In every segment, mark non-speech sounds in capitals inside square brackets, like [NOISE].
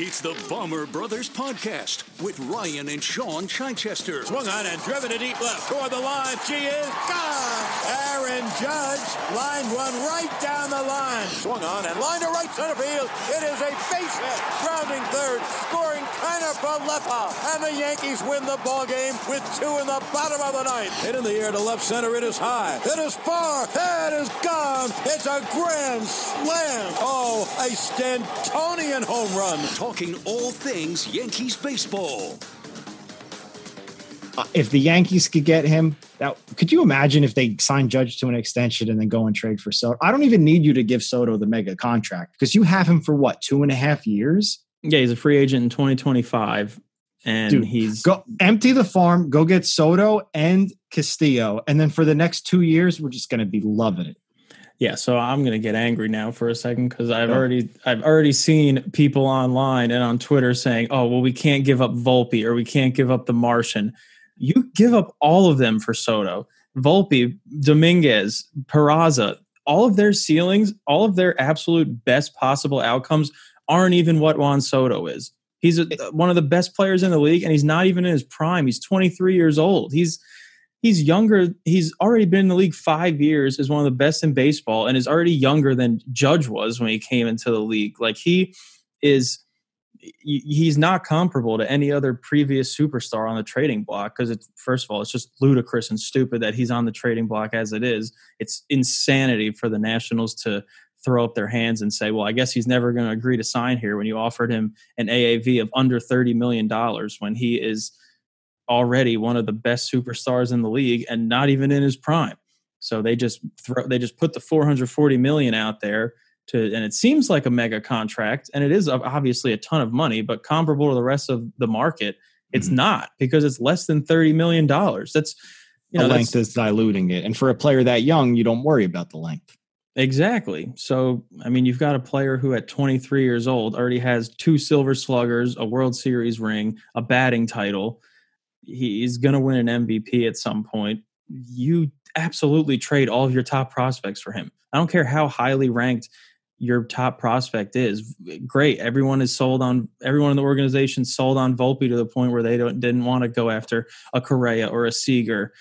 It's the Bomber Brothers Podcast with Ryan and Shaun Chichester. Swung on and driven to deep left toward the line. She is gone. Aaron Judge lined one right down the line. Swung on and lined to right center field. It is a base hit. Grounding third. Scoring Kiner Falefa. And the Yankees win the ball game with two in the bottom of the ninth. Hit in the air to left center. It is high. It is far. It is gone. It's a grand slam. Oh, a Stantonian home run. Talking all things Yankees baseball. Uh, if the Yankees could get him, that could you imagine if they signed Judge to an extension and then go and trade for Soto? I don't even need you to give Soto the mega contract because you have him for what two and a half years. Yeah, he's a free agent in 2025, and Dude, he's Go empty the farm, go get Soto and Castillo, and then for the next two years, we're just going to be loving it. Yeah. So I'm gonna get angry now for a second because I've Sure. already I've already seen people online and on Twitter saying, "Oh, well, we can't give up Volpe or we can't give up the Martian." You give up all of them for Soto, Volpe, Dominguez, Peraza. All of their ceilings, all of their absolute best possible outcomes aren't even what Juan Soto is. He's a, one of the best players in the league, and he's not even in his prime. He's 23 years old. He's he's younger. He's already been in the league five years. Is one of the best in baseball, and is already younger than Judge was when he came into the league. Like he is, he's not comparable to any other previous superstar on the trading block. Because it's first of all, it's just ludicrous and stupid that he's on the trading block as it is. It's insanity for the Nationals to throw up their hands and say, "Well, I guess he's never going to agree to sign here." When you offered him an AAV of under thirty million dollars, when he is already one of the best superstars in the league and not even in his prime. So they just throw they just put the 440 million out there to and it seems like a mega contract and it is obviously a ton of money but comparable to the rest of the market it's Mhm. not because it's less than 30 million dollars. That's you the length is diluting it, and for a player that young, you don't worry about the length. exactly. So I mean you've got a player who at 23 years old already has two silver sluggers, a World Series ring, a batting title. He's going to win an MVP at some point. You absolutely trade all of your top prospects for him. I don't care how highly ranked your top prospect is. Great. Everyone is sold on everyone in the organization sold on Volpe to the point where they don't didn't want to go after a Correa or a Seager.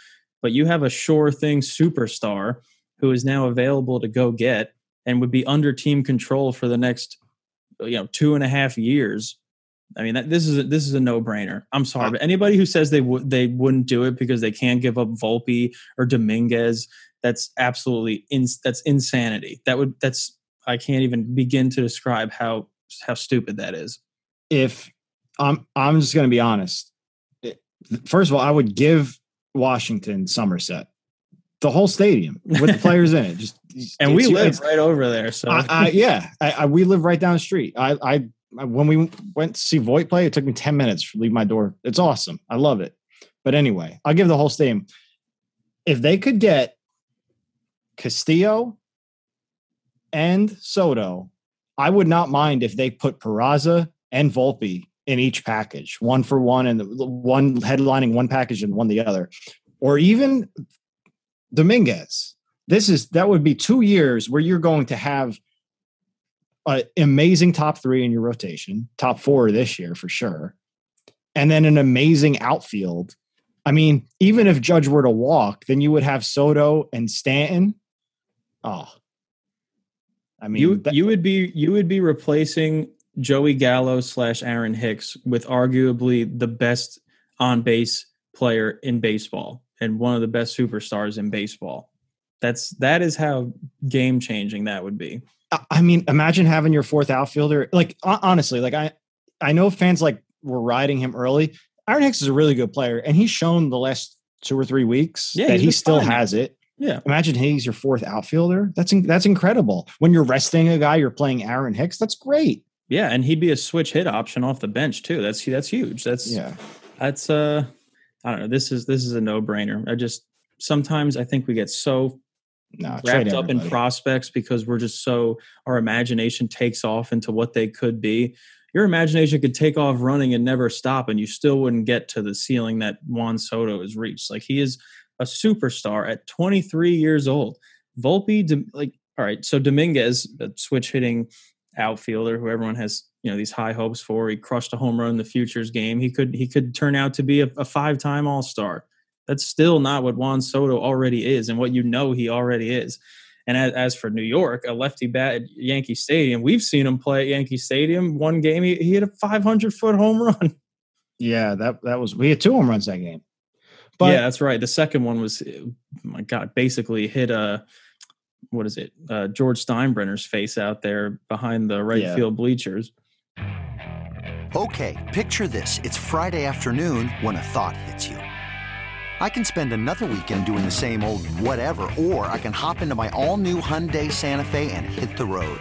But you have a sure thing superstar who is now available to go get and would be under team control for the next you know two and a half years. I mean, that, this is a, this is a no brainer. I'm sorry, oh. but anybody who says they would they wouldn't do it because they can't give up Volpe or Dominguez, that's absolutely in, that's insanity. That would that's I can't even begin to describe how how stupid that is. if I'm I'm just going to be honest. Eh, first of all, I would give Washington Somerset the whole stadium with the players in it. Just [LAUGHS] And we live right over there, so I, I, yeah, I, we live right down the street. I- when we went to see Voight play, it took me ten minutes to leave my door. It's awesome. I love it. But anyway, I'll give the whole stadium. If they could get Castillo and Soto, I would not mind if they put Peraza and Volpe in each package, one for one, and one headlining one package and one the other, or even Dominguez. This is that would be two years where you're going to have an amazing top three in your rotation, top four this year for sure, and then an amazing outfield. I mean, even if Judge were to walk, then you would have Soto and Stanton. Oh, I mean, you that, you would be you would be replacing Joey Gallo slash Aaron Hicks with arguably the best on base player in baseball and one of the best superstars in baseball. That's that is how game changing that would be. I mean, imagine having your fourth outfielder. Like honestly, like I I know fans like were riding him early. Aaron Hicks is a really good player, and he's shown the last two or three weeks yeah, that he still fine. has it. Yeah. Imagine he's your fourth outfielder. That's that's incredible. When you're resting a guy, you're playing Aaron Hicks. That's great. Yeah, and he'd be a switch hit option off the bench too. That's that's huge. That's yeah. That's uh I don't know. This is this is a no-brainer. I just sometimes I think we get so no, wrapped up in prospects because we're just so our imagination takes off into what they could be. Your imagination could take off running and never stop, and you still wouldn't get to the ceiling that Juan Soto has reached. Like he is a superstar at 23 years old. Volpe, like, all right, so Dominguez, a switch hitting outfielder who everyone has you know these high hopes for. He crushed a home run in the futures game. He could he could turn out to be a, a five time All Star. That's still not what Juan Soto already is, and what you know he already is. And as, as for New York, a lefty bat at Yankee Stadium, we've seen him play at Yankee Stadium. One game he, he hit a 500 foot home run. [LAUGHS] Yeah, that that was we had two home runs that game. But yeah, that's right. The second one was, oh my God, basically hit a what is it? Uh, George Steinbrenner's face out there behind the right yeah. field bleachers. Okay, picture this: it's Friday afternoon when a thought hits you. I can spend another weekend doing the same old whatever, or I can hop into my all-new Hyundai Santa Fe and hit the road.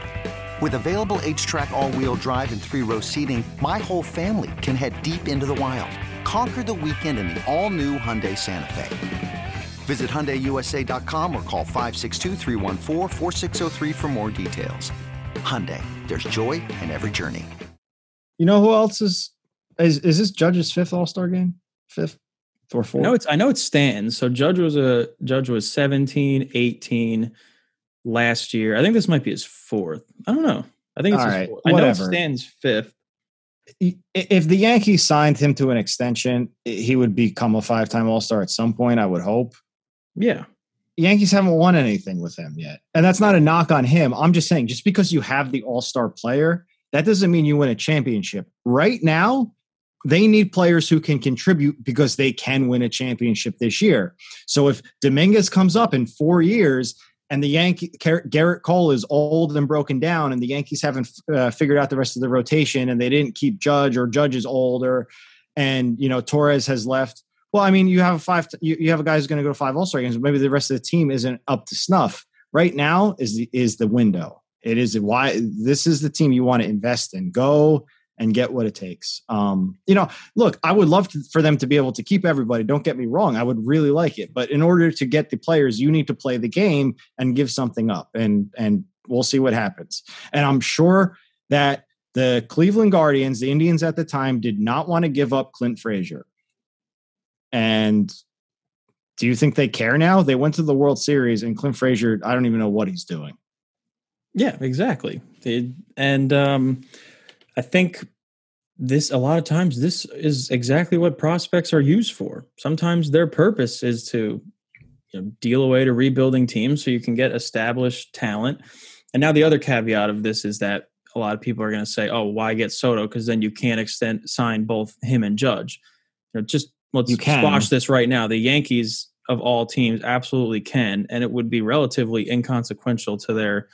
With available HTRAC all-wheel drive and three-row seating, my whole family can head deep into the wild Conquer the weekend in the all-new Hyundai Santa Fe. Visit HyundaiUSA.com or call 562 for more details. Hyundai, there's joy in every journey. You know who else is is is this Judge's fifth All-Star game? Fifth or fourth? No, it's I know it stands. So Judge was a Judge was 17, 18 last year. I think this might be his fourth. I don't know. I think it's fourth. I know it stands fifth if the Yankees signed him to an extension, he would become a five time All Star at some point, I would hope. Yeah. Yankees haven't won anything with him yet. And that's not a knock on him. I'm just saying, just because you have the all star player, that doesn't mean you win a championship. Right now, they need players who can contribute because they can win a championship this year. So if Dominguez comes up in four years and the Yankee Gerrit Cole is old and broken down, and the Yankees haven't uh, figured out the rest of the rotation, and they didn't keep Judge, or Judge is older, and you know Torres has left. Well, I mean, you have a five. You, you have a guy who's going to go to five All Star games. Maybe the rest of the team isn't up to snuff. Right now is the, is the window. It is why this is the team you want to invest in. Go and get what it takes. Um, you know, look, I would love to, for them to be able to keep everybody. Don't get me wrong. I would really like it, but in order to get the players, you need to play the game and give something up and, and we'll see what happens. And I'm sure that the Cleveland Guardians, the Indians at the time did not want to give up Clint Frazier. And do you think they care now? They went to the World Series and Clint Frazier, I don't even know what he's doing. Yeah, exactly. and, um, I think this a lot of times this is exactly what prospects are used for. Sometimes their purpose is to you know, deal away to rebuilding teams so you can get established talent. And now the other caveat of this is that a lot of people are going to say, "Oh, why get Soto? Because then you can't extend sign both him and Judge." You know, just let's you can. squash this right now. The Yankees of all teams absolutely can, and it would be relatively inconsequential to their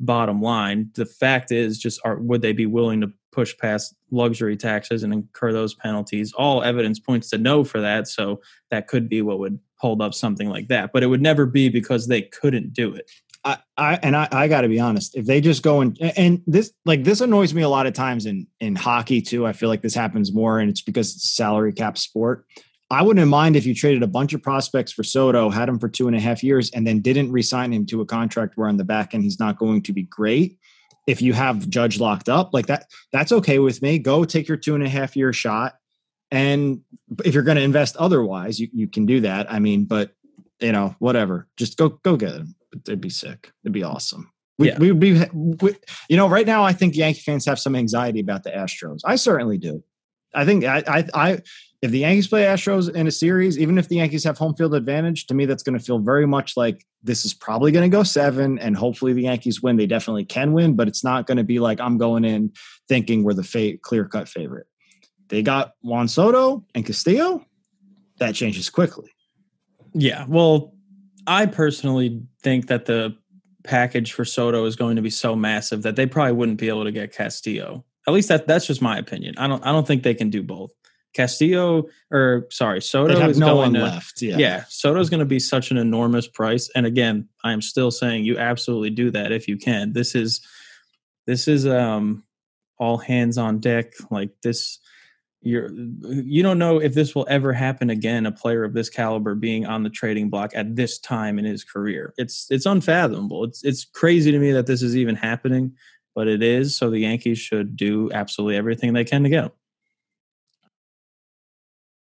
bottom line. The fact is, just are would they be willing to push past luxury taxes and incur those penalties? All evidence points to no for that. So that could be what would hold up something like that. But it would never be because they couldn't do it. I, I and I, I got to be honest. If they just go and and this like this annoys me a lot of times in in hockey too. I feel like this happens more, and it's because it's a salary cap sport. I wouldn't mind if you traded a bunch of prospects for Soto, had him for two and a half years, and then didn't resign him to a contract where on the back end he's not going to be great. If you have Judge locked up like that, that's okay with me. Go take your two and a half year shot. And if you're going to invest otherwise, you, you can do that. I mean, but you know, whatever. Just go go get him. It'd be sick. It'd be awesome. We, Yeah. we would be, we, you know, right now I think Yankee fans have some anxiety about the Astros. I certainly do. I think I, I, I, if the Yankees play Astros in a series, even if the Yankees have home field advantage, to me that's going to feel very much like this is probably going to go seven, and hopefully the Yankees win. They definitely can win, but it's not going to be like I'm going in thinking we're the fa- clear cut favorite. They got Juan Soto and Castillo. That changes quickly. Yeah. Well, I personally think that the package for Soto is going to be so massive that they probably wouldn't be able to get Castillo. At least that that's just my opinion. I don't I don't think they can do both. Castillo or sorry, Soto is no going one to left. Yeah. yeah, Soto's going to be such an enormous price. And again, I am still saying you absolutely do that if you can. This is this is um all hands on deck. Like this, you're you don't know if this will ever happen again. A player of this caliber being on the trading block at this time in his career, it's it's unfathomable. It's it's crazy to me that this is even happening, but it is. So the Yankees should do absolutely everything they can to get him.